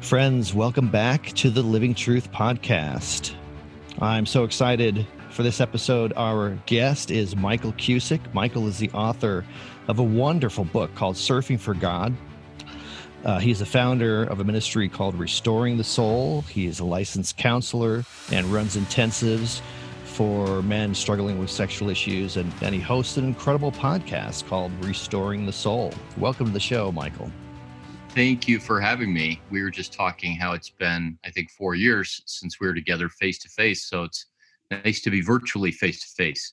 Friends, welcome back to the Living Truth Podcast. I'm so excited for this episode. Our guest is Michael Cusick. Michael is the author of a wonderful book called Surfing for God. Uh, he's the founder of a ministry called Restoring the Soul. He is a licensed counselor and runs intensives for men struggling with sexual issues. And, and he hosts an incredible podcast called Restoring the Soul. Welcome to the show, Michael. Thank you for having me. We were just talking how it's been, I think, four years since we were together face to face. So it's nice to be virtually face to face.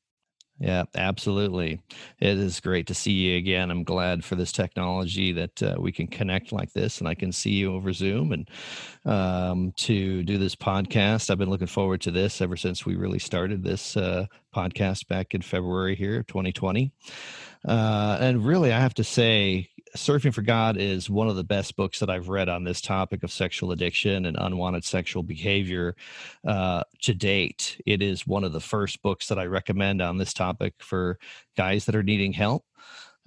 Yeah, absolutely. It is great to see you again. I'm glad for this technology that uh, we can connect like this and I can see you over Zoom and um, to do this podcast. I've been looking forward to this ever since we really started this uh, podcast back in February here, 2020. Uh, and really, I have to say, Surfing for God is one of the best books that I've read on this topic of sexual addiction and unwanted sexual behavior uh, to date. It is one of the first books that I recommend on this topic for guys that are needing help.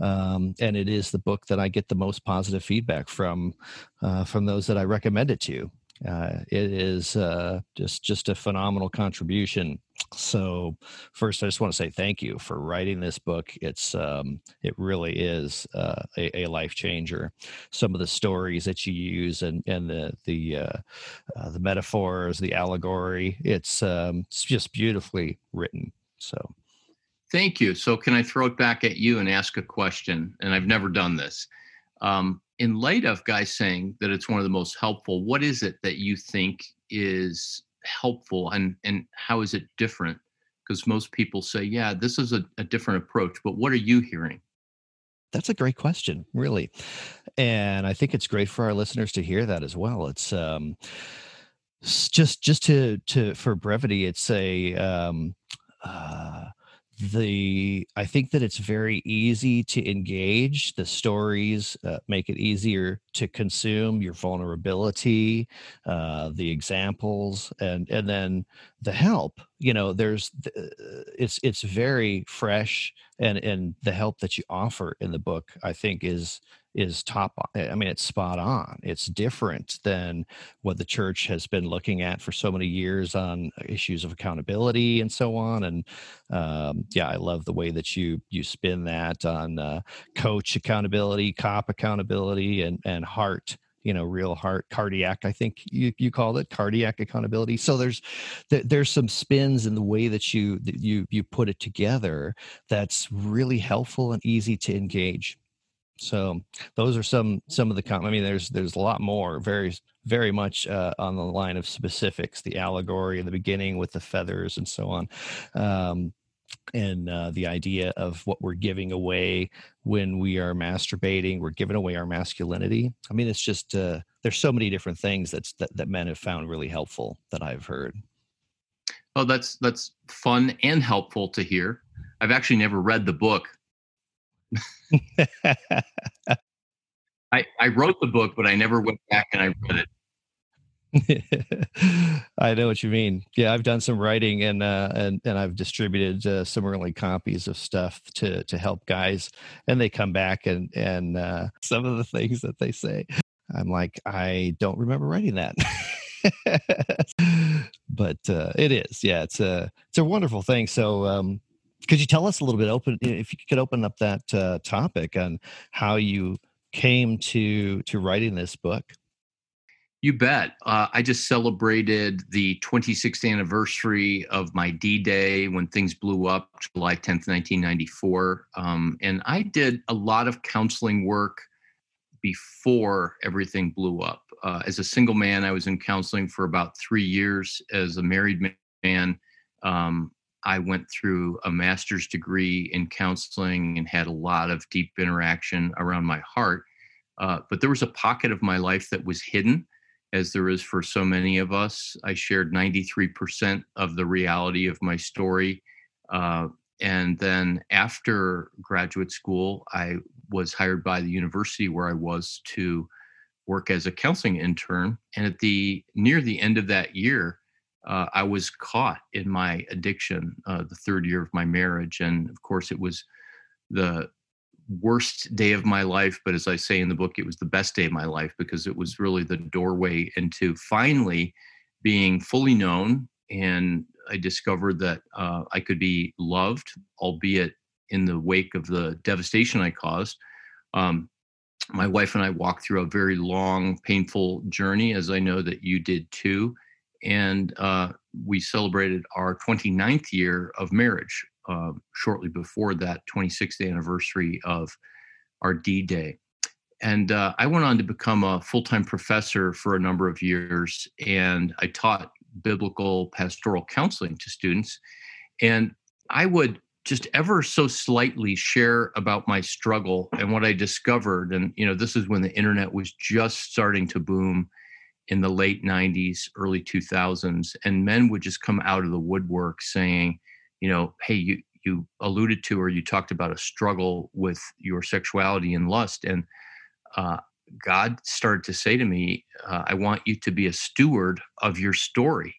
Um, and it is the book that I get the most positive feedback from uh, from those that I recommend it to. Uh, it is uh, just just a phenomenal contribution. So, first, I just want to say thank you for writing this book. It's um, it really is uh, a, a, life changer. Some of the stories that you use and and the the uh, uh, the metaphors, the allegory, it's um, it's just beautifully written. So, thank you. So, can I throw it back at you and ask a question? And I've never done this. Um, in light of guys saying that it's one of the most helpful, what is it that you think is helpful and and how is it different? Because most people say, yeah, this is a, a different approach, but what are you hearing? That's a great question, really. And I think it's great for our listeners to hear that as well. It's um just just to to for brevity, it's a um uh the i think that it's very easy to engage the stories uh, make it easier to consume your vulnerability uh, the examples and and then the help you know there's uh, it's it's very fresh and and the help that you offer in the book i think is is top i mean it's spot on. It's different than what the church has been looking at for so many years on issues of accountability and so on and um, yeah i love the way that you you spin that on uh, coach accountability cop accountability and and heart you know real heart cardiac i think you you called it cardiac accountability. So there's there's some spins in the way that you that you you put it together that's really helpful and easy to engage so those are some some of the com- I mean, there's there's a lot more, very very much uh, on the line of specifics, the allegory in the beginning with the feathers and so on. Um, and uh, the idea of what we're giving away when we are masturbating we're giving away our masculinity i mean it's just uh, there's so many different things that's that, that men have found really helpful that i've heard oh that's that's fun and helpful to hear i've actually never read the book I, I wrote the book, but I never went back and I read it. I know what you mean. Yeah, I've done some writing and uh, and and I've distributed uh, some early copies of stuff to to help guys, and they come back and and uh, some of the things that they say, I'm like, I don't remember writing that. but uh, it is, yeah, it's a it's a wonderful thing. So um, could you tell us a little bit open if you could open up that uh, topic on how you came to to writing this book? You bet uh, i just celebrated the 26th anniversary of my d-day when things blew up july 10th 1994 um, and i did a lot of counseling work before everything blew up. Uh, as a single man i was in counseling for about three years as a married man um, I went through a master's degree in counseling and had a lot of deep interaction around my heart. Uh, but there was a pocket of my life that was hidden, as there is for so many of us. I shared 93% of the reality of my story. Uh, and then after graduate school, I was hired by the university where I was to work as a counseling intern. And at the near the end of that year, uh, I was caught in my addiction uh, the third year of my marriage. And of course, it was the worst day of my life, but as I say in the book, it was the best day of my life because it was really the doorway into finally being fully known. And I discovered that uh, I could be loved, albeit in the wake of the devastation I caused. Um, my wife and I walked through a very long, painful journey, as I know that you did too. And uh, we celebrated our 29th year of marriage uh, shortly before that 26th anniversary of our D Day. And uh, I went on to become a full time professor for a number of years, and I taught biblical pastoral counseling to students. And I would just ever so slightly share about my struggle and what I discovered. And, you know, this is when the internet was just starting to boom in the late 90s, early 2000s. And men would just come out of the woodwork saying, you know, hey, you, you alluded to or you talked about a struggle with your sexuality and lust. And uh, God started to say to me, uh, I want you to be a steward of your story.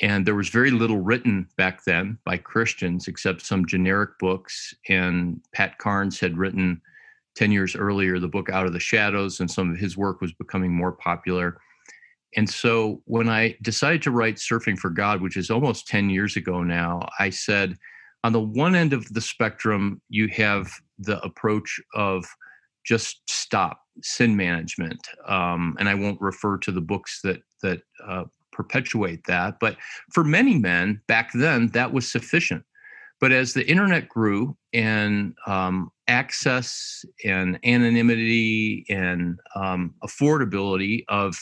And there was very little written back then by Christians except some generic books. And Pat Carnes had written 10 years earlier the book Out of the Shadows, and some of his work was becoming more popular. And so when I decided to write Surfing for God, which is almost 10 years ago now, I said, on the one end of the spectrum, you have the approach of just stop sin management, um, and I won't refer to the books that that uh, perpetuate that. But for many men back then, that was sufficient. But as the internet grew and um, access and anonymity and um, affordability of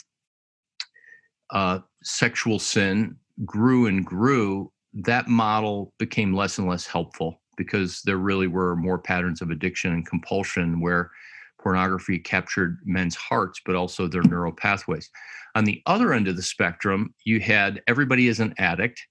uh, sexual sin grew and grew, that model became less and less helpful because there really were more patterns of addiction and compulsion where pornography captured men's hearts, but also their neural pathways. On the other end of the spectrum, you had everybody as an addict,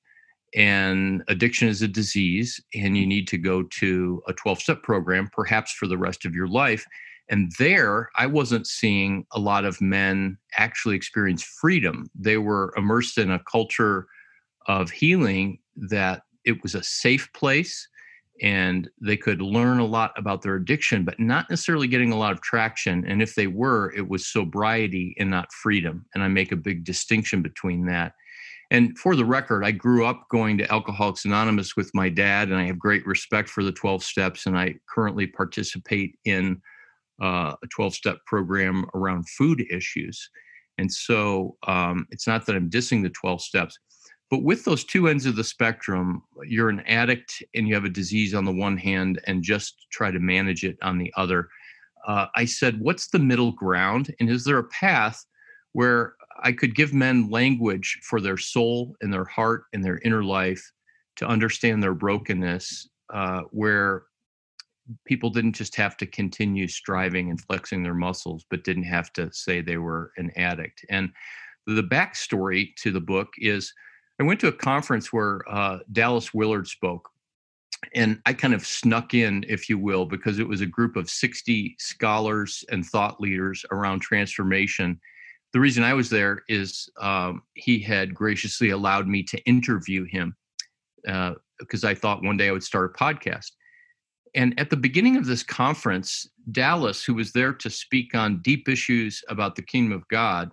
and addiction is a disease, and you need to go to a 12 step program, perhaps for the rest of your life. And there, I wasn't seeing a lot of men actually experience freedom. They were immersed in a culture of healing that it was a safe place and they could learn a lot about their addiction, but not necessarily getting a lot of traction. And if they were, it was sobriety and not freedom. And I make a big distinction between that. And for the record, I grew up going to Alcoholics Anonymous with my dad, and I have great respect for the 12 steps. And I currently participate in uh, a 12 step program around food issues. And so um, it's not that I'm dissing the 12 steps, but with those two ends of the spectrum, you're an addict and you have a disease on the one hand and just try to manage it on the other. Uh, I said, what's the middle ground? And is there a path where I could give men language for their soul and their heart and their inner life to understand their brokenness, uh, where people didn't just have to continue striving and flexing their muscles, but didn't have to say they were an addict. And the backstory to the book is I went to a conference where uh, Dallas Willard spoke, and I kind of snuck in, if you will, because it was a group of 60 scholars and thought leaders around transformation. The reason I was there is um, he had graciously allowed me to interview him uh, because I thought one day I would start a podcast. And at the beginning of this conference, Dallas, who was there to speak on deep issues about the kingdom of God,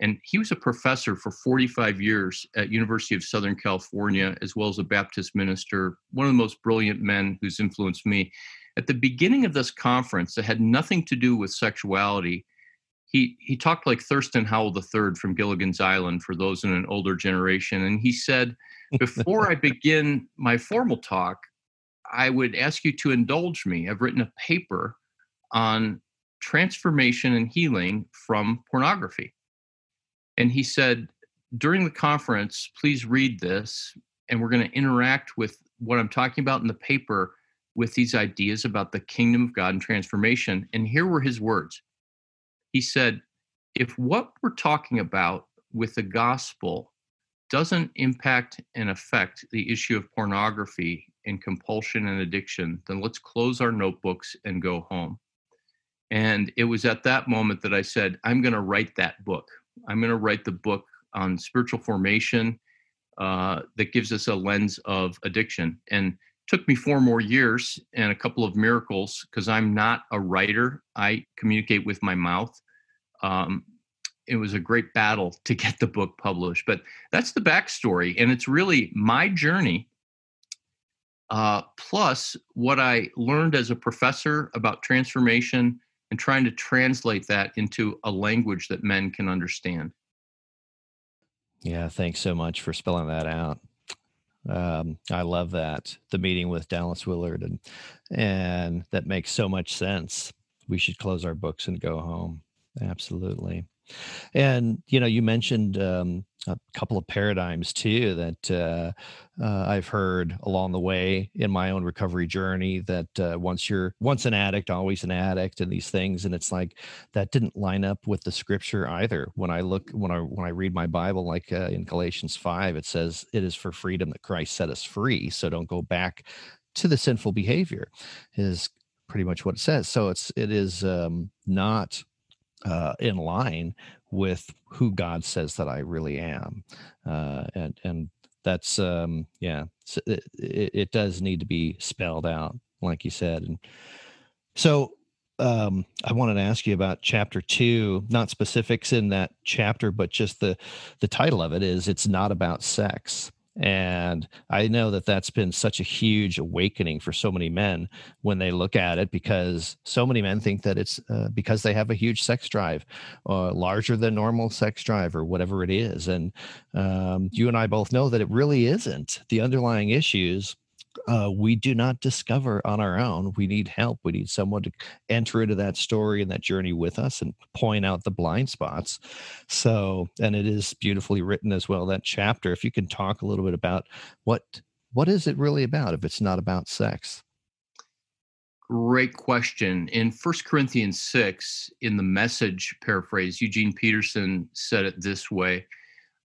and he was a professor for 45 years at university of southern california as well as a baptist minister one of the most brilliant men who's influenced me. At the beginning of this conference that had nothing to do with sexuality he he talked like thurston howell iii from gilligan's island for those in an older generation. And he said before i begin my formal talk i would ask you to indulge me i've written a paper on transformation and healing from pornography and he said, during the conference, please read this, and we're going to interact with what I'm talking about in the paper with these ideas about the kingdom of God and transformation. And here were his words. He said, if what we're talking about with the gospel doesn't impact and affect the issue of pornography and compulsion and addiction, then let's close our notebooks and go home. And it was at that moment that I said, I'm going to write that book. I'm going to write the book on spiritual formation uh, that gives us a lens of addiction. And took me four more years and a couple of miracles because I'm not a writer. I communicate with my mouth. Um, it was a great battle to get the book published, but that's the backstory. And it's really my journey, uh, plus what I learned as a professor about transformation and trying to translate that into a language that men can understand. Yeah, thanks so much for spelling that out. Um, I love that the meeting with Dallas Willard and and that makes so much sense. We should close our books and go home. Absolutely. And you know, you mentioned um, a couple of paradigms too that uh, uh, I've heard along the way in my own recovery journey. That uh, once you're once an addict, always an addict, and these things, and it's like that didn't line up with the scripture either. When I look when I when I read my Bible, like uh, in Galatians five, it says it is for freedom that Christ set us free. So don't go back to the sinful behavior. Is pretty much what it says. So it's it is um, not uh, in line with who God says that I really am, uh, and and that's um, yeah, it, it, does need to be spelled out, like you said, and so um, I wanted to ask you about chapter two, not specifics in that chapter, but just the the title of it is "It's Not About Sex." And I know that that's been such a huge awakening for so many men when they look at it because so many men think that it's uh, because they have a huge sex drive, uh, larger than normal sex drive, or whatever it is. And um, you and I both know that it really isn't. The underlying issues uh, we do not discover on our own. We need help. We need someone to enter into that story and that journey with us and point out the blind spots. So, and it is beautifully written as well. That chapter, if you can talk a little bit about what what is it really about if it's not about sex? Great question. In First Corinthians 6, in the message paraphrase, Eugene Peterson said it this way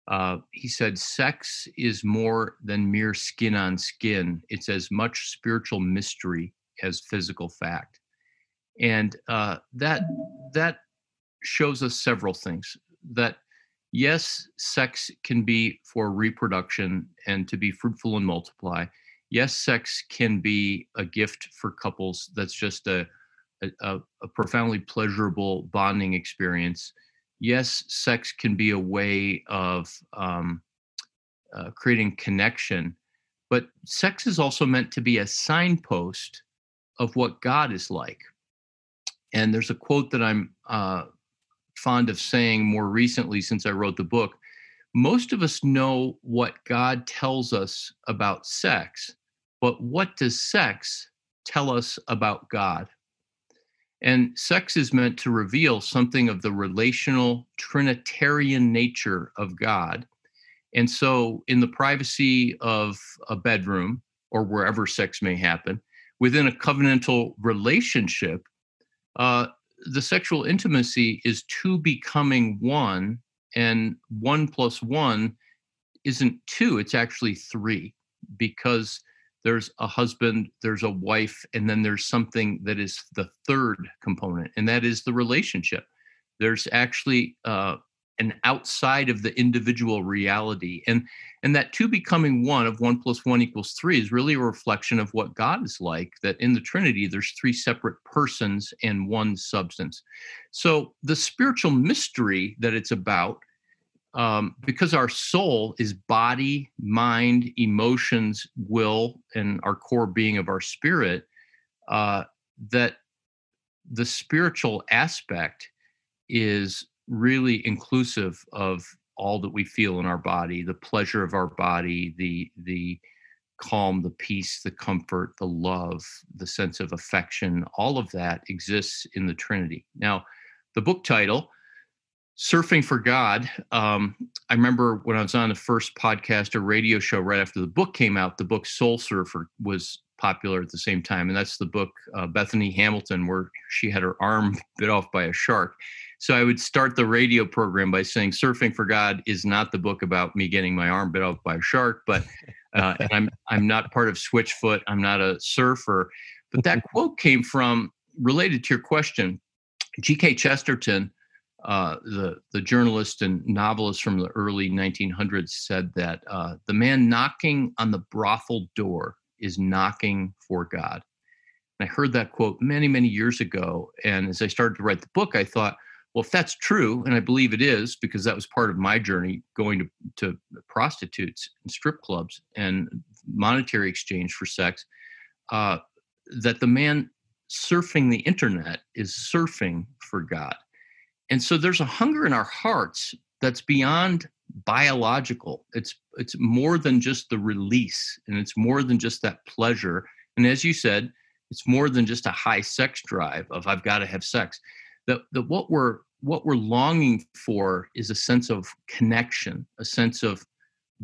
uh, he said, Sex is more than mere skin on skin, it's as much spiritual mystery as physical fact. And uh, that, that shows us several things that yes, sex can be for reproduction and to be fruitful and multiply. Yes, sex can be a gift for couples that's just a, a, a profoundly pleasurable bonding experience yes, sex can be a way of um, uh, creating connection, but sex is also meant to be a signpost of what God is like. And there's a quote that I'm uh, fond of saying more recently since I wrote the book. Most of us know what God tells us about sex, but what does sex tell us about God? And sex is meant to reveal something of the relational Trinitarian nature of God. And so, in the privacy of a bedroom or wherever sex may happen, within a covenantal relationship, uh, the sexual intimacy is two becoming one, and one plus one isn't two, it's actually three because there's a husband, there's a wife, and then there's something that is the third component, and that is the relationship. There's actually uh, an outside of the individual reality, and and that two becoming one of one plus one equals three is really a reflection of what God is like. That in the Trinity, there's three separate persons and one substance. So the spiritual mystery that it's about um, because our soul is body, mind, emotions, will, and our core being of our spirit, uh, that the spiritual aspect is really inclusive of all that we feel in our body the pleasure of our body the the calm the peace the comfort the love the sense of affection all of that exists in the trinity. Now the book title surfing for God. Um, I remember when I was on the first podcast or radio show right after the book came out, the book Soul Surfer was popular at the same time. And that's the book, uh, Bethany Hamilton, where she had her arm bit off by a shark. So I would start the radio program by saying, Surfing for God is not the book about me getting my arm bit off by a shark, but uh, and I'm, I'm not part of Switchfoot. I'm not a surfer. But that quote came from, related to your question, G.K. Chesterton uh, the the journalist and novelist from the early 1900s said that uh, the man knocking on the brothel door is knocking for God. And I heard that quote many, many years ago. And as I started to write the book, I thought, well, if that's true, and I believe it is, because that was part of my journey going to, to prostitutes and strip clubs and monetary exchange for sex, uh, that the man surfing the internet is surfing for God. And so there's a hunger in our hearts that's beyond biological. It's it's more than just the release and it's more than just that pleasure. And as you said, it's more than just a high sex drive of I've got to have sex. That that what we're what we're longing for is a sense of connection, a sense of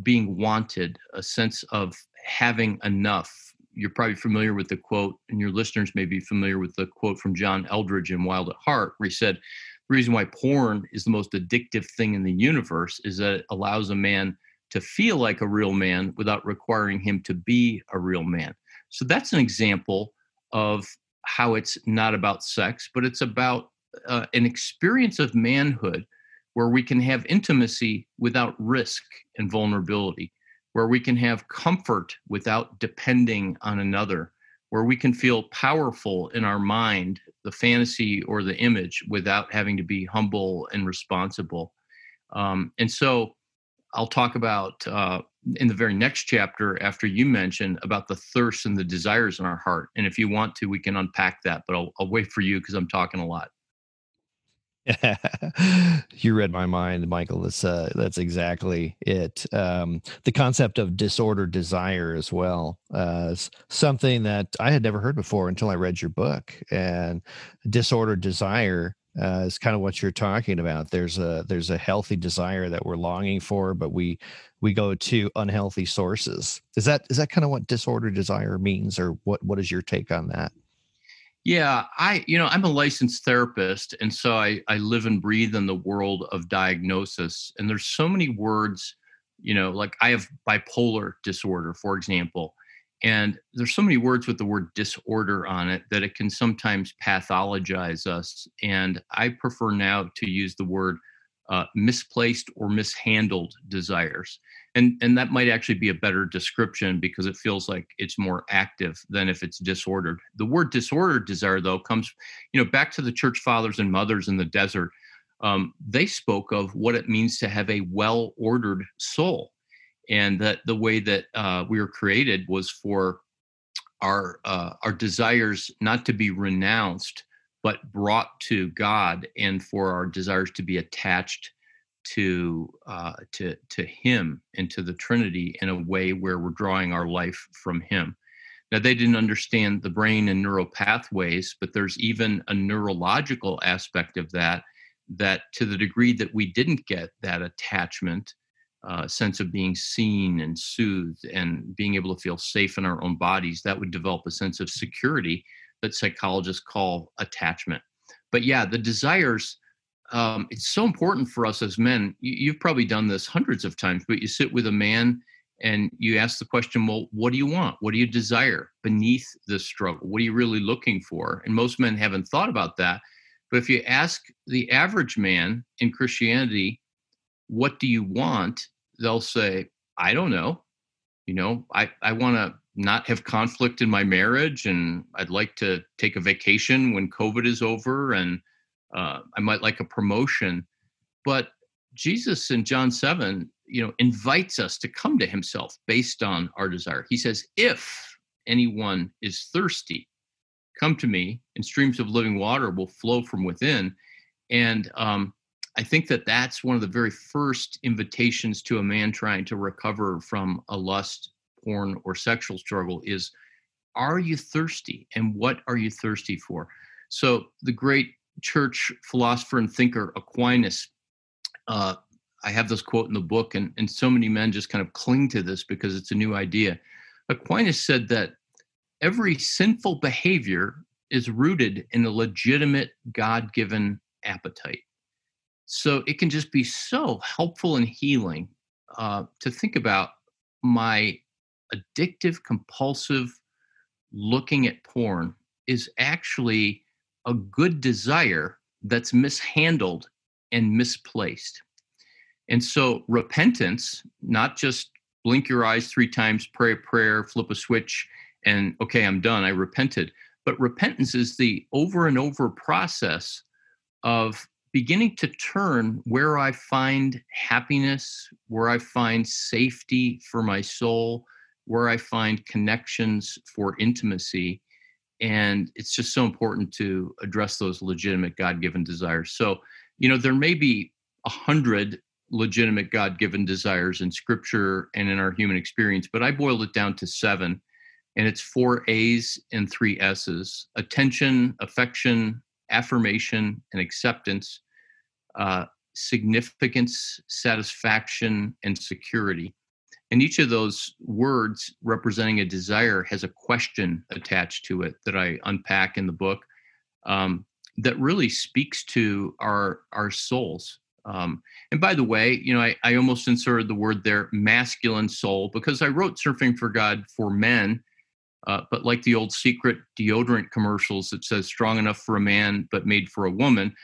being wanted, a sense of having enough. You're probably familiar with the quote, and your listeners may be familiar with the quote from John Eldredge in Wild at Heart, where he said, reason why porn is the most addictive thing in the universe is that it allows a man to feel like a real man without requiring him to be a real man. So that's an example of how it's not about sex, but it's about uh, an experience of manhood where we can have intimacy without risk and vulnerability, where we can have comfort without depending on another, where we can feel powerful in our mind, the fantasy or the image, without having to be humble and responsible. Um, and so I'll talk about uh, in the very next chapter after you mention about the thirst and the desires in our heart. And if you want to, we can unpack that, but I'll, I'll wait for you because I'm talking a lot. you read my mind, Michael. That's uh, that's exactly it. Um, the concept of disordered desire as well uh, something that I had never heard before until I read your book. And disordered desire uh, is kind of what you're talking about. There's a there's a healthy desire that we're longing for, but we we go to unhealthy sources. Is that is that kind of what disordered desire means, or what what is your take on that? Yeah, I you know I'm a licensed therapist, and so I I live and breathe in the world of diagnosis, and there's so many words, you know, like I have bipolar disorder, for example, and there's so many words with the word disorder on it that it can sometimes pathologize us. And I prefer now to use the word uh, misplaced or mishandled desires. And, and that might actually be a better description because it feels like it's more active than if it's disordered. The word disordered desire, though, comes you know back to the church fathers and mothers in the desert. Um, they spoke of what it means to have a well ordered soul and that the way that uh, we were created was for our uh, our desires not to be renounced but brought to God and for our desires to be attached to uh, to to Him and to the Trinity in a way where we're drawing our life from Him. Now they didn't understand the brain and neural pathways, but there's even a neurological aspect of that. That to the degree that we didn't get that attachment, uh, sense of being seen and soothed and being able to feel safe in our own bodies, that would develop a sense of security that psychologists call attachment. But yeah, the desires, um, it's so important for us as men. You, you've probably done this hundreds of times, but you sit with a man and you ask the question, well, what do you want? What do you desire beneath this struggle? What are you really looking for? And most men haven't thought about that. But if you ask the average man in Christianity, what do you want? they'll say, I don't know. You know, I, I want to not have conflict in my marriage and I'd like to take a vacation when COVID is over and uh, I might like a promotion. But Jesus in John 7, you know, invites us to come to himself based on our desire. He says, if anyone is thirsty, come to me and streams of living water will flow from within. And um, I think that that's one of the very first invitations to a man trying to recover from a lust, porn, or sexual struggle is are you thirsty? And what are you thirsty for? So, the great church philosopher and thinker Aquinas, uh, I have this quote in the book, and, and so many men just kind of cling to this because it's a new idea. Aquinas said that every sinful behavior is rooted in a legitimate God given appetite. So it can just be so helpful and healing uh, to think about my addictive, compulsive looking at porn is actually a good desire that's mishandled and misplaced. And so repentance, not just blink your eyes three times, pray a prayer, flip a switch, and okay, I'm done. I repented. But repentance is the over and over process of beginning to turn where I find happiness, where I find safety for my soul, where I find connections for intimacy. And it's just so important to address those legitimate God given desires. So, you know, there may be a hundred legitimate God given desires in scripture and in our human experience, but I boiled it down to seven. And it's four A's and three S's attention, affection, affirmation, and acceptance, uh, significance, satisfaction, and security. And each of those words representing a desire has a question attached to it that I unpack in the book um, that really speaks to our our souls. Um, and by the way, you know, I, I almost inserted the word there, masculine soul, because I wrote Surfing for God for men. Uh, but like the old secret deodorant commercials that says strong enough for a man, but made for a woman,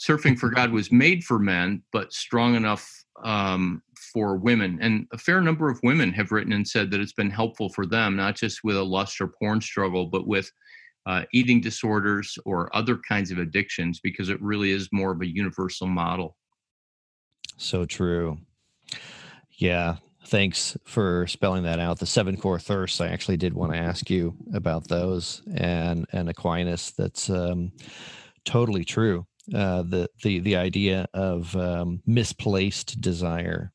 Surfing for God was made for men, but strong enough um, for women. And a fair number of women have written and said that it's been helpful for them, not just with a lust or porn struggle, but with uh, eating disorders or other kinds of addictions, because it really is more of a universal model. So true. Yeah. Thanks for spelling that out. The seven core thirsts. I actually did want to ask you about those and and Aquinas. That's um, totally true. Uh, the the the idea of um, misplaced desire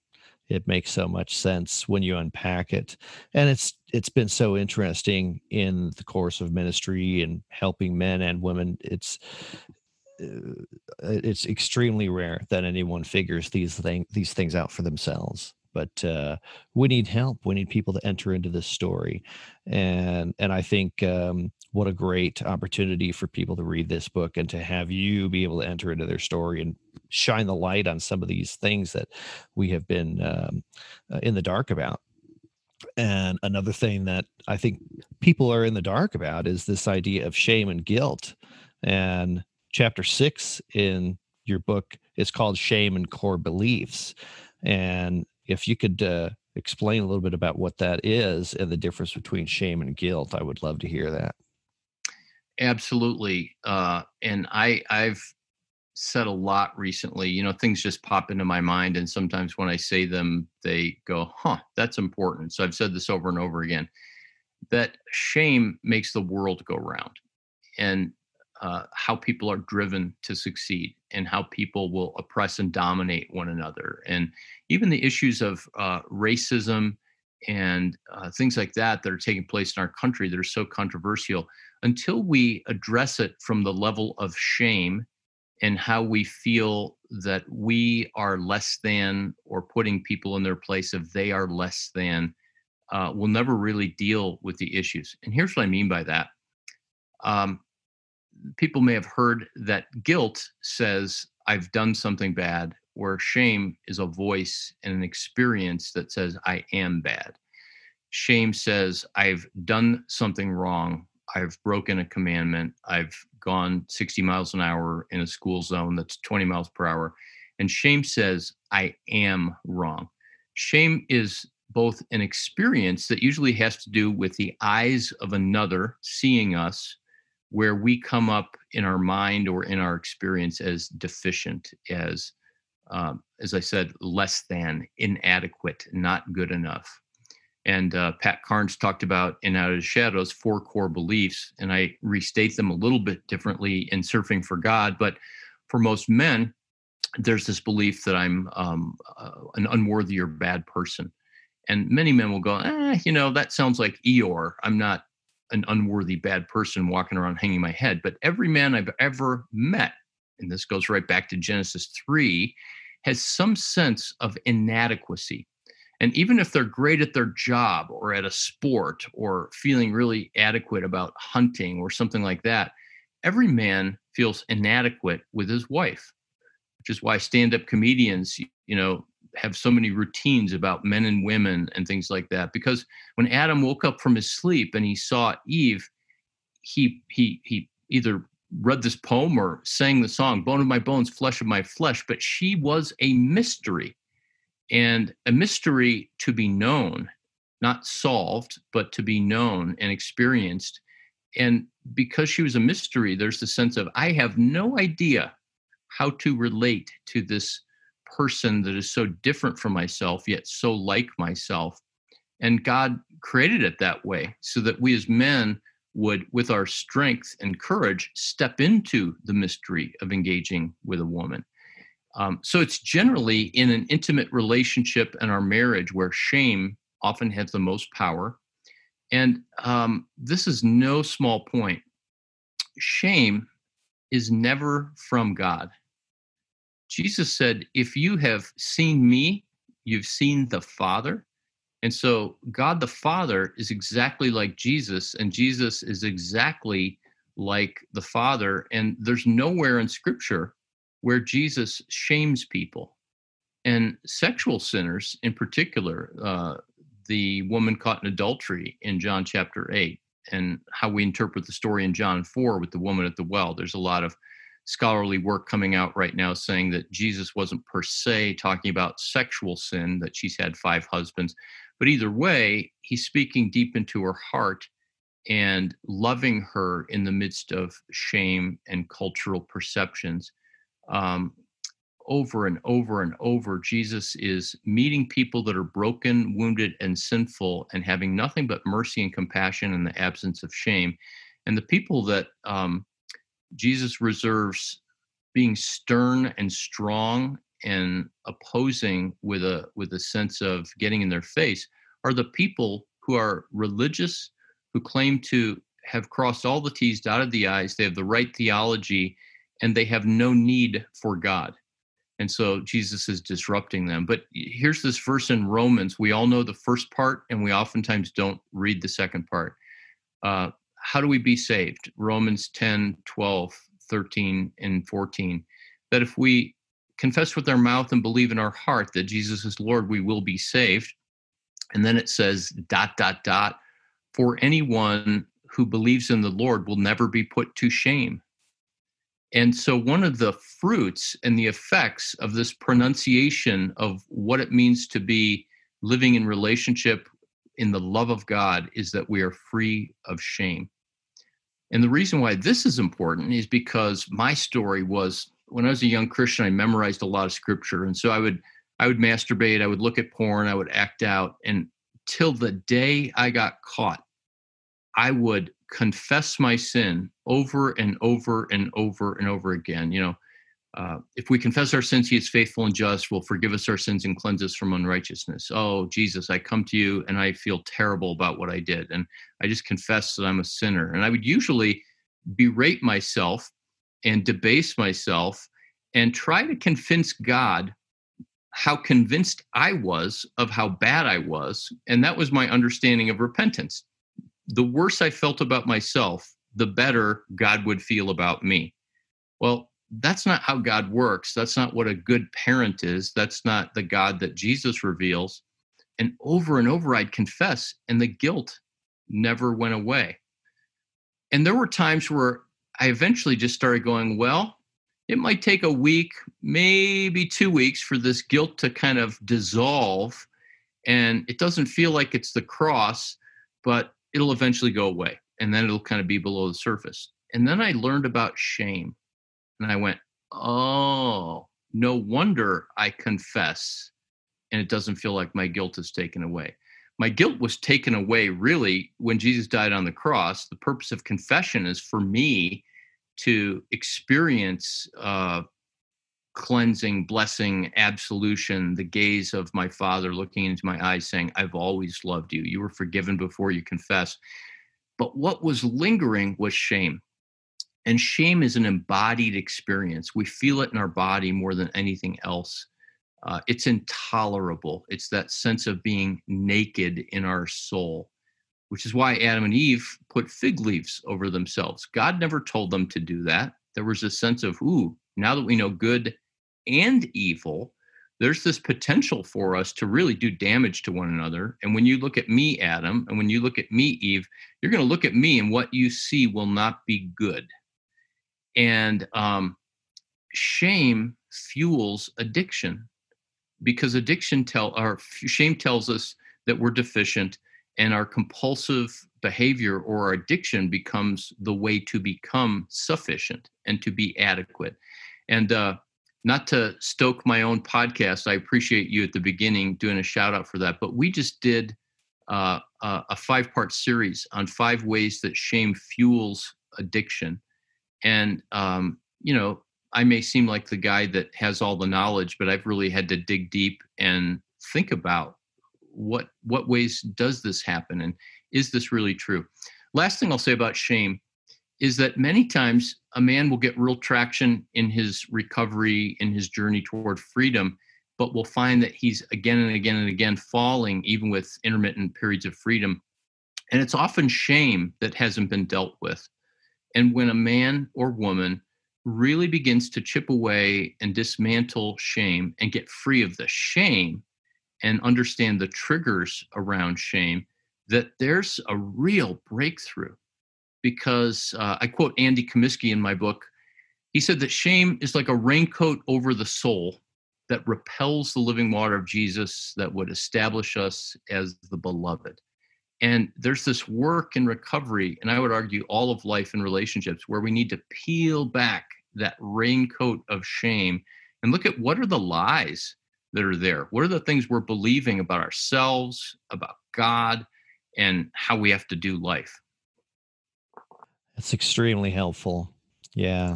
it makes so much sense when you unpack it. And it's it's been so interesting in the course of ministry and helping men and women. It's uh, it's extremely rare that anyone figures these thing these things out for themselves. But uh, we need help. We need people to enter into this story. And and i think um, what a great opportunity for people to read this book and to have you be able to enter into their story and shine the light on some of these things that we have been um, uh, in the dark about and another thing that i think people are in the dark about is this idea of shame and guilt and chapter six in your book is called Shame and Core Beliefs. And if you could uh, explain a little bit about what that is and the difference between shame and guilt, I would love to hear that. Absolutely. Uh, and I, I've said a lot recently. You know, things just pop into my mind, and sometimes when I say them, they go, "Huh, that's important." So I've said this over and over again. That shame makes the world go round, and uh, how people are driven to succeed and how people will oppress and dominate one another. And even the issues of uh, racism and uh, things like that that are taking place in our country that are so controversial, until we address it from the level of shame and how we feel that we are less than or putting people in their place if they are less than, uh, we'll never really deal with the issues. And here's what I mean by that. Um, people may have heard that guilt says I've done something bad, where shame is a voice and an experience that says I am bad. Shame says I've done something wrong. I've broken a commandment. I've gone 60 miles an hour in a school zone that's 20 miles per hour. And shame says I am wrong. Shame is both an experience that usually has to do with the eyes of another seeing us where we come up in our mind or in our experience as deficient, as um, as I said, less than, inadequate, not good enough. And uh, Pat Carnes talked about in Out of the Shadows four core beliefs, and I restate them a little bit differently in Surfing for God. But for most men, there's this belief that I'm um, uh, an unworthy or bad person. And many men will go, eh, you know, that sounds like Eeyore. I'm not an unworthy bad person walking around hanging my head but every man i've ever met and this goes right back to genesis 3 has some sense of inadequacy and even if they're great at their job or at a sport or feeling really adequate about hunting or something like that every man feels inadequate with his wife which is why stand-up comedians you know have so many routines about men and women and things like that. Because when adam woke up from his sleep and he saw eve he he he either read this poem or sang the song bone of my bones flesh of my flesh but she was a mystery and a mystery to be known not solved, but to be known and experienced. And because she was a mystery, there's the sense of, I have no idea how to relate to this person that is so different from myself, yet so like myself. And God created it that way so that we as men would, with our strength and courage, step into the mystery of engaging with a woman. Um, so it's generally in an intimate relationship and our marriage where shame often has the most power. And um, this is no small point. Shame is never from God. Jesus said, If you have seen me, you've seen the Father. And so God the Father is exactly like Jesus, and Jesus is exactly like the Father. And there's nowhere in Scripture where Jesus shames people. And sexual sinners, in particular, uh, the woman caught in adultery in John chapter 8, and how we interpret the story in John 4 with the woman at the well. There's a lot of scholarly work coming out right now saying that Jesus wasn't per se talking about sexual sin, that she's had five husbands, but either way, he's speaking deep into her heart and loving her in the midst of shame and cultural perceptions. Um, over and over and over, Jesus is meeting people that are broken, wounded, and sinful, and having nothing but mercy and compassion in the absence of shame. And the people that um, Jesus reserves being stern and strong and opposing with a with a sense of getting in their face are the people who are religious who claim to have crossed all the t's dotted the i's they have the right theology and they have no need for god. And so jesus is disrupting them. But here's this verse in romans. We all know the first part and we oftentimes don't read the second part. Uh, how do we be saved? Romans 10 12 13 and 14 that if we confess with our mouth and believe in our heart that Jesus is Lord, we will be saved. And then it says, dot, dot, dot, for anyone who believes in the Lord will never be put to shame. And so, one of the fruits and the effects of this pronunciation of what it means to be living in relationship in the love of God is that we are free of shame. And the reason why this is important is because my story was when I was a young Christian, I memorized a lot of scripture. And so I would I would masturbate, I would look at porn, I would act out. And till the day I got caught, I would confess my sin over and over and over and over again. You know, uh, if we confess our sins, he is faithful and just, will forgive us our sins and cleanse us from unrighteousness. Oh, Jesus, I come to you and I feel terrible about what I did. And I just confess that I'm a sinner. And I would usually berate myself and debase myself and try to convince God how convinced I was of how bad I was. And that was my understanding of repentance. The worse I felt about myself, the better God would feel about me. Well, that's not how God works. That's not what a good parent is. That's not the God that Jesus reveals. And over and over, I'd confess, and the guilt never went away. And there were times where I eventually just started going, well, it might take a week, maybe two weeks for this guilt to kind of dissolve. And it doesn't feel like it's the cross, but it'll eventually go away. And then it'll kind of be below the surface. And then I learned about shame. And I went, oh, no wonder I confess and it doesn't feel like my guilt is taken away. My guilt was taken away really when Jesus died on the cross. The purpose of confession is for me to experience uh, cleansing, blessing, absolution, the gaze of my Father looking into my eyes saying, I've always loved you. You were forgiven before you confess. But what was lingering was shame. And shame is an embodied experience. We feel it in our body more than anything else. Uh, it's intolerable. It's that sense of being naked in our soul, which is why Adam and Eve put fig leaves over themselves. God never told them to do that. There was a sense of, ooh, now that we know good and evil, there's this potential for us to really do damage to one another. And when you look at me, Adam, and when you look at me, Eve, you're going to look at me, and what you see will not be good and um, shame fuels addiction because addiction tell or shame tells us that we're deficient and our compulsive behavior or our addiction becomes the way to become sufficient and to be adequate and uh, not to stoke my own podcast. I appreciate you at the beginning doing a shout out for that but we just did uh, a five part series on five ways that shame fuels addiction. And um, you know i may seem like the guy that has all the knowledge but i've really had to dig deep and think about what what ways does this happen and is this really true? Last thing i'll say about shame is that many times a man will get real traction in his recovery in his journey toward freedom but will find that he's again and again and again falling even with intermittent periods of freedom and it's often shame that hasn't been dealt with and when a man or woman really begins to chip away and dismantle shame and get free of the shame and understand the triggers around shame, that there's a real breakthrough. Because uh, I quote Andy Comiskey in my book. He said that shame is like a raincoat over the soul that repels the living water of Jesus that would establish us as the beloved. And there's this work in recovery, and I would argue all of life and relationships, where we need to peel back that raincoat of shame and look at what are the lies that are there? What are the things we're believing about ourselves, about God, and how we have to do life? It's extremely helpful. Yeah.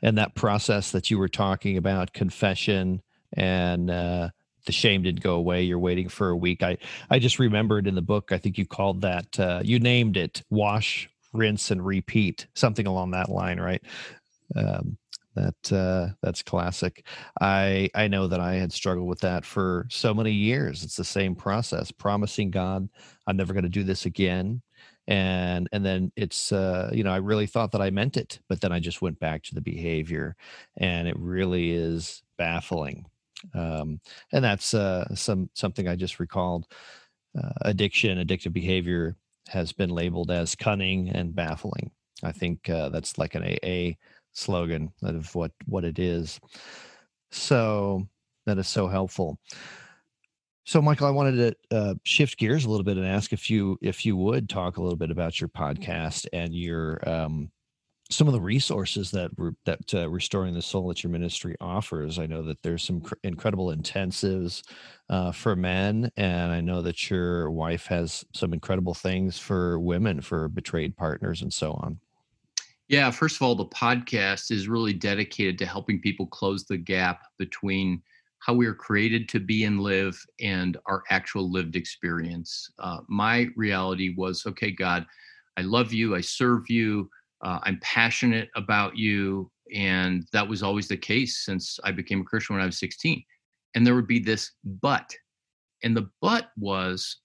And that process that you were talking about, confession and uh, the shame didn't go away. You're waiting for a week. I, I just remembered in the book, I think you called that, uh, you named it wash, rinse, and repeat, something along that line, right? Um, that uh, that's classic. I I know that I had struggled with that for so many years. It's the same process, promising God, I'm never going to do this again, and and then it's uh, you know I really thought that I meant it, but then I just went back to the behavior, and it really is baffling. Um, and that's uh, some something I just recalled. Uh, addiction, addictive behavior has been labeled as cunning and baffling. I think uh, that's like an AA slogan of what what it is. So that is so helpful. So, Michael, I wanted to uh, shift gears a little bit and ask if you if you would talk a little bit about your podcast and your um, some of the resources that re- that uh, restoring the soul that your ministry offers. I know that there's some cr- incredible intensives uh, for men, and I know that your wife has some incredible things for women for betrayed partners and so on. Yeah, first of all, the podcast is really dedicated to helping people close the gap between how we are created to be and live and our actual lived experience. Uh, my reality was okay, God, I love you, I serve you, uh, I'm passionate about you. And that was always the case since I became a Christian when I was 16. And there would be this but. And the but was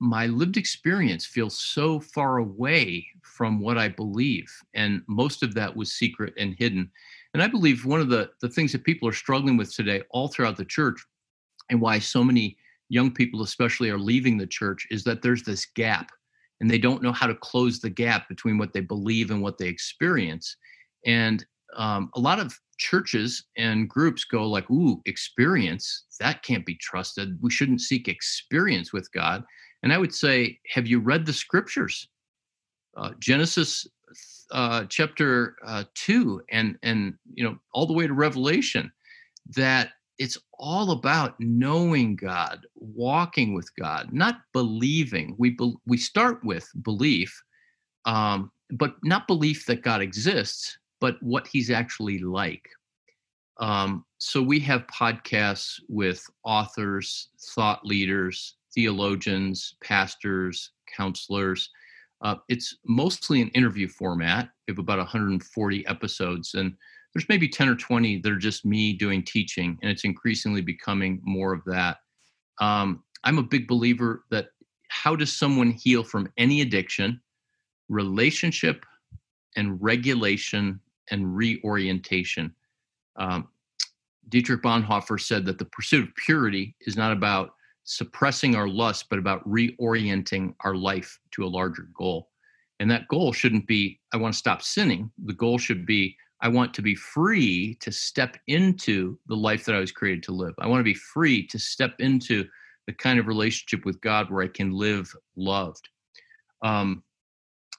my lived experience feels so far away from what I believe. And most of that was secret and hidden. And I believe one of the, the things that people are struggling with today, all throughout the church, and why so many young people, especially, are leaving the church, is that there's this gap and they don't know how to close the gap between what they believe and what they experience. And um, a lot of churches and groups go like, "Ooh, experience that can't be trusted. We shouldn't seek experience with God." And I would say, have you read the scriptures? Uh, Genesis uh, chapter uh, two, and and you know all the way to Revelation, that it's all about knowing God, walking with God, not believing. We be, we start with belief, um, but not belief that God exists, but what He's actually like. Um, so we have podcasts with authors, thought leaders, theologians, pastors, counselors. Uh, it's mostly an interview format. We have about 140 episodes, and there's maybe 10 or 20 that are just me doing teaching, and it's increasingly becoming more of that. Um, I'm a big believer that how does someone heal from any addiction, relationship, and regulation and reorientation? Um, Dietrich Bonhoeffer said that the pursuit of purity is not about suppressing our lust, but about reorienting our life to a larger goal. And that goal shouldn't be, I want to stop sinning. The goal should be, I want to be free to step into the life that I was created to live. I want to be free to step into the kind of relationship with God where I can live loved. Um,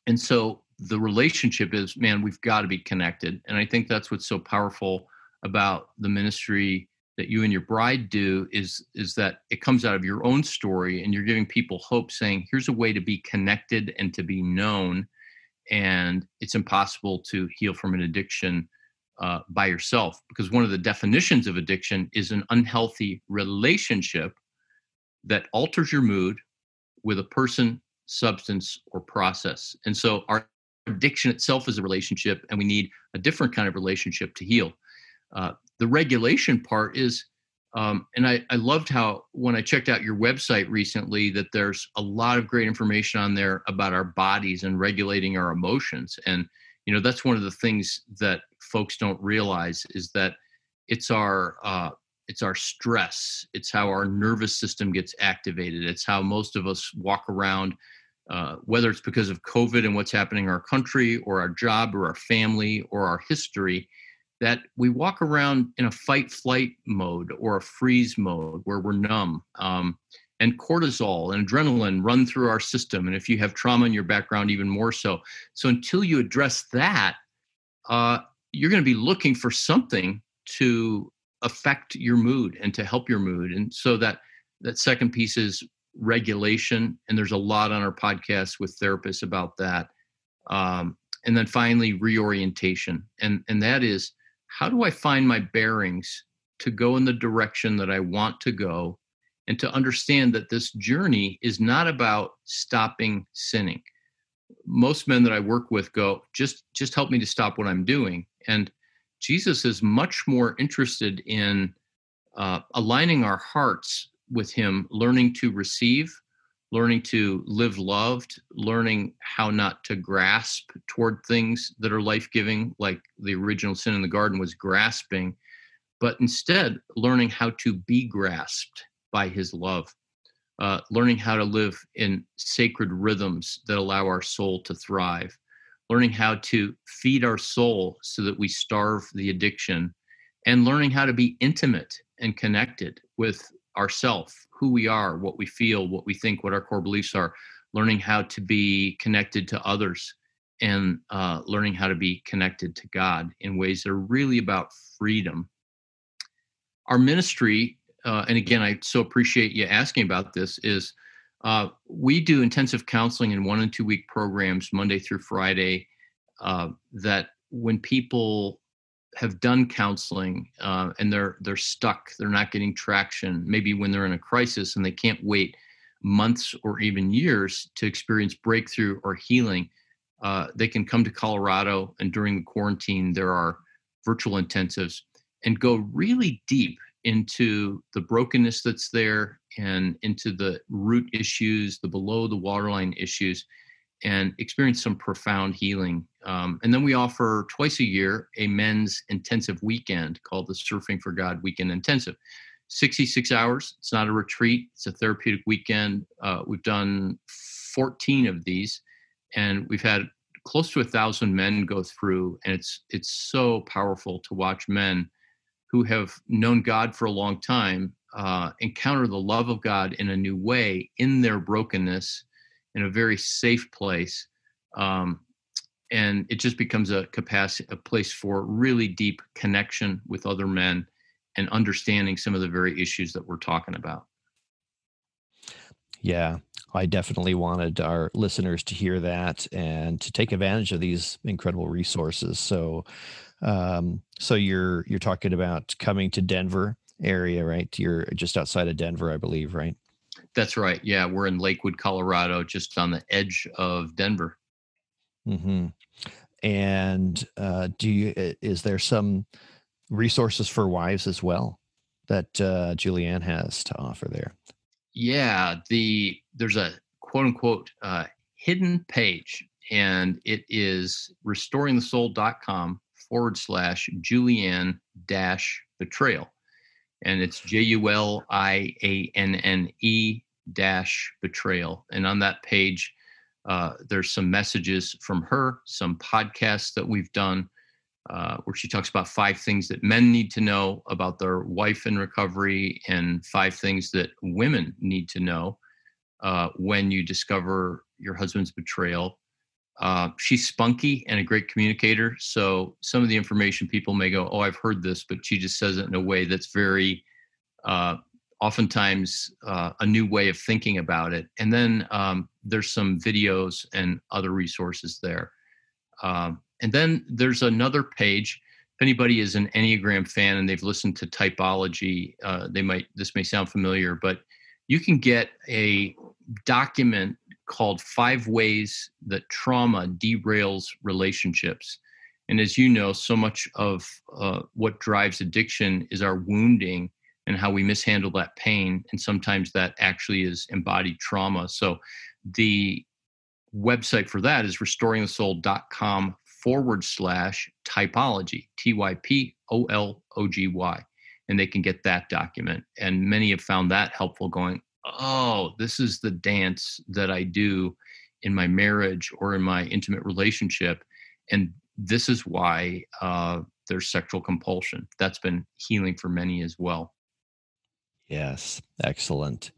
and so the relationship is, man, we've got to be connected. And I think that's what's so powerful about the ministry that you and your bride do is is that it comes out of your own story and you're giving people hope saying here's a way to be connected and to be known and it's impossible to heal from an addiction uh, by yourself because one of the definitions of addiction is an unhealthy relationship that alters your mood with a person, substance, or process. And so our addiction itself is a relationship, and we need a different kind of relationship to heal. Uh, the regulation part is, um, and I, I loved how when I checked out your website recently that there's a lot of great information on there about our bodies and regulating our emotions. And you know that's one of the things that folks don't realize is that it's our uh, it's our stress it's how our nervous system gets activated it's how most of us walk around uh, whether it's because of covid and what's happening in our country or our job or our family or our history that we walk around in a fight flight mode or a freeze mode where we're numb um, and cortisol and adrenaline run through our system and if you have trauma in your background even more so. So until you address that uh, you're going to be looking for something to affect your mood and to help your mood. And so that that second piece is regulation and there's a lot on our podcast with therapists about that. Um, and then finally reorientation. And and that is how do i find my bearings to go in the direction that i want to go and to understand that this journey is not about stopping sinning? Most men that i work with go just just help me to stop what i'm doing. And jesus is much more interested in uh, aligning our hearts with him learning to receive learning to live loved learning how not to grasp toward things that are life-giving like the original sin in the garden was grasping but instead learning how to be grasped by his love. Uh, learning how to live in sacred rhythms that allow our soul to thrive, learning how to feed our soul so that we starve the addiction, and learning how to be intimate and connected with ourself, who we are, what we feel, what we think, what our core beliefs are, learning how to be connected to others, and uh, learning how to be connected to God in ways that are really about freedom. Our ministry uh, and again, I so appreciate you asking about this, is uh, we do intensive counseling in one and two week programs, Monday through Friday, uh, that when people have done counseling uh, and they're they're stuck, they're not getting traction, maybe when they're in a crisis and they can't wait months or even years to experience breakthrough or healing, uh, they can come to Colorado and during the quarantine there are virtual intensives and go really deep into the brokenness that's there and into the root issues, the below the waterline issues, and experience some profound healing. Um, and then we offer twice a year a men's intensive weekend called the Surfing for God Weekend Intensive. 66 hours. It's not a retreat, it's a therapeutic weekend. Uh, we've done 14 of these, and we've had close to a thousand men go through, and it's it's so powerful to watch men who have known God for a long time uh, encounter the love of God in a new way in their brokenness, in a very safe place, um, and it just becomes a capacity, a place for really deep connection with other men and understanding some of the very issues that we're talking about. Yeah, I definitely wanted our listeners to hear that and to take advantage of these incredible resources. So, um, so you're you're talking about coming to Denver area, right? You're just outside of Denver, I believe, right? That's right. Yeah, we're in Lakewood, Colorado, just on the edge of Denver. Mm-hmm. And uh, do you is there some resources for wives as well that uh, Julianne has to offer there? Yeah, the there's a quote unquote uh, hidden page, and it is restoringthesoul.com forward slash Julianne dash betrayal. And it's J U L I A N N E dash betrayal. And on that page, uh, there's some messages from her, some podcasts that we've done, uh, where she talks about five things that men need to know about their wife in recovery and five things that women need to know uh, when you discover your husband's betrayal. Uh, she's spunky and a great communicator. So some of the information people may go, "Oh, I've heard this," but she just says it in a way that's very, uh, oftentimes, uh, a new way of thinking about it. And then um, there's some videos and other resources there. Um, and then there's another page. If anybody is an Enneagram fan and they've listened to typology, uh, they might this may sound familiar, but you can get a document called Five Ways That Trauma Derails Relationships. And as you know, so much of uh, what drives addiction is our wounding and how we mishandle that pain. And sometimes that actually is embodied trauma. So the website for that is restoringthesoul.com forward slash typology, T Y P O L O G Y. And they can get that document. And many have found that helpful, going, oh, this is the dance that I do in my marriage or in my intimate relationship. And this is why uh, there's sexual compulsion. That's been healing for many as well. Yes, excellent.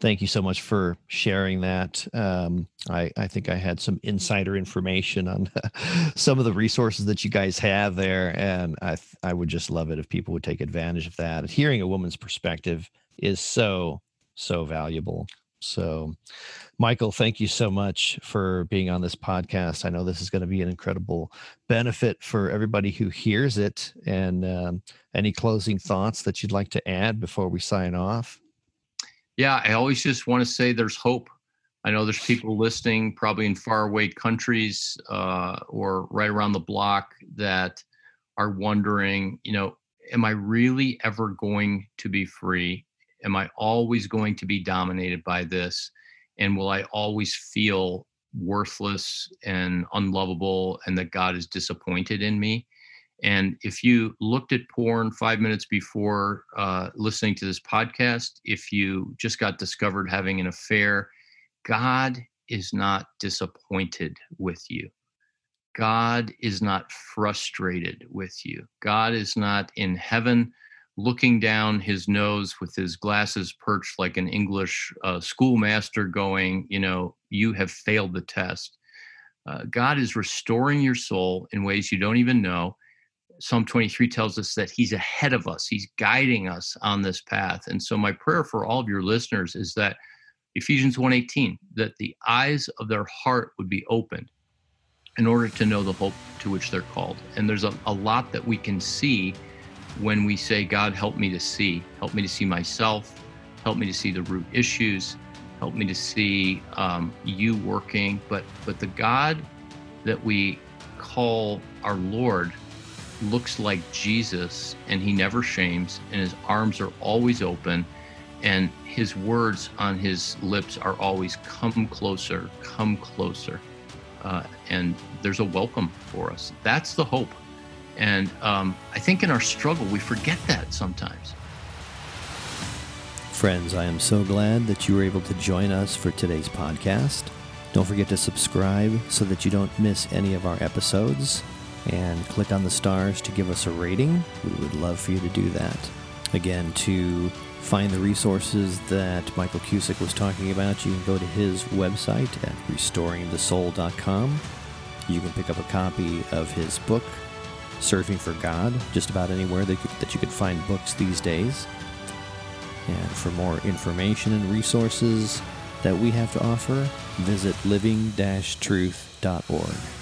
Thank you so much for sharing that. Um, I, I think I had some insider information on some of the resources that you guys have there, and I I would just love it if people would take advantage of that. Hearing a woman's perspective is so so valuable. So, Michael, thank you so much for being on this podcast. I know this is going to be an incredible benefit for everybody who hears it. And um, any closing thoughts that you'd like to add before we sign off? Yeah, I always just want to say there's hope. I know there's people listening, probably in faraway countries uh, or right around the block, that are wondering, you know, am I really ever going to be free? Am I always going to be dominated by this? And will I always feel worthless and unlovable and that God is disappointed in me? And if you looked at porn five minutes before uh, listening to this podcast, if you just got discovered having an affair, God is not disappointed with you. God is not frustrated with you. God is not in heaven looking down his nose with his glasses perched like an English uh, schoolmaster, going, you know, you have failed the test. Uh, God is restoring your soul in ways you don't even know. Psalm 23 tells us that he's ahead of us, he's guiding us on this path. And so my prayer for all of your listeners is that Ephesians 1:18 that the eyes of their heart would be opened in order to know the hope to which they're called. And there's a, a lot that we can see when we say, God, help me to see, help me to see myself, help me to see the root issues, help me to see um, you working. But but the God that we call our Lord looks like Jesus, and he never shames, and his arms are always open, and his words on his lips are always come closer, come closer. Uh, and there's a welcome for us. That's the hope. And um, I think in our struggle, we forget that sometimes. Friends, I am so glad that you were able to join us for today's podcast. Don't forget to subscribe so that you don't miss any of our episodes. And click on the stars to give us a rating. We would love for you to do that. Again, to find the resources that Michael Cusick was talking about, you can go to his website at restoringthesoul.com. You can pick up a copy of his book, Surfing for God, just about anywhere that, that you could find books these days. And for more information and resources that we have to offer, visit living-truth.org.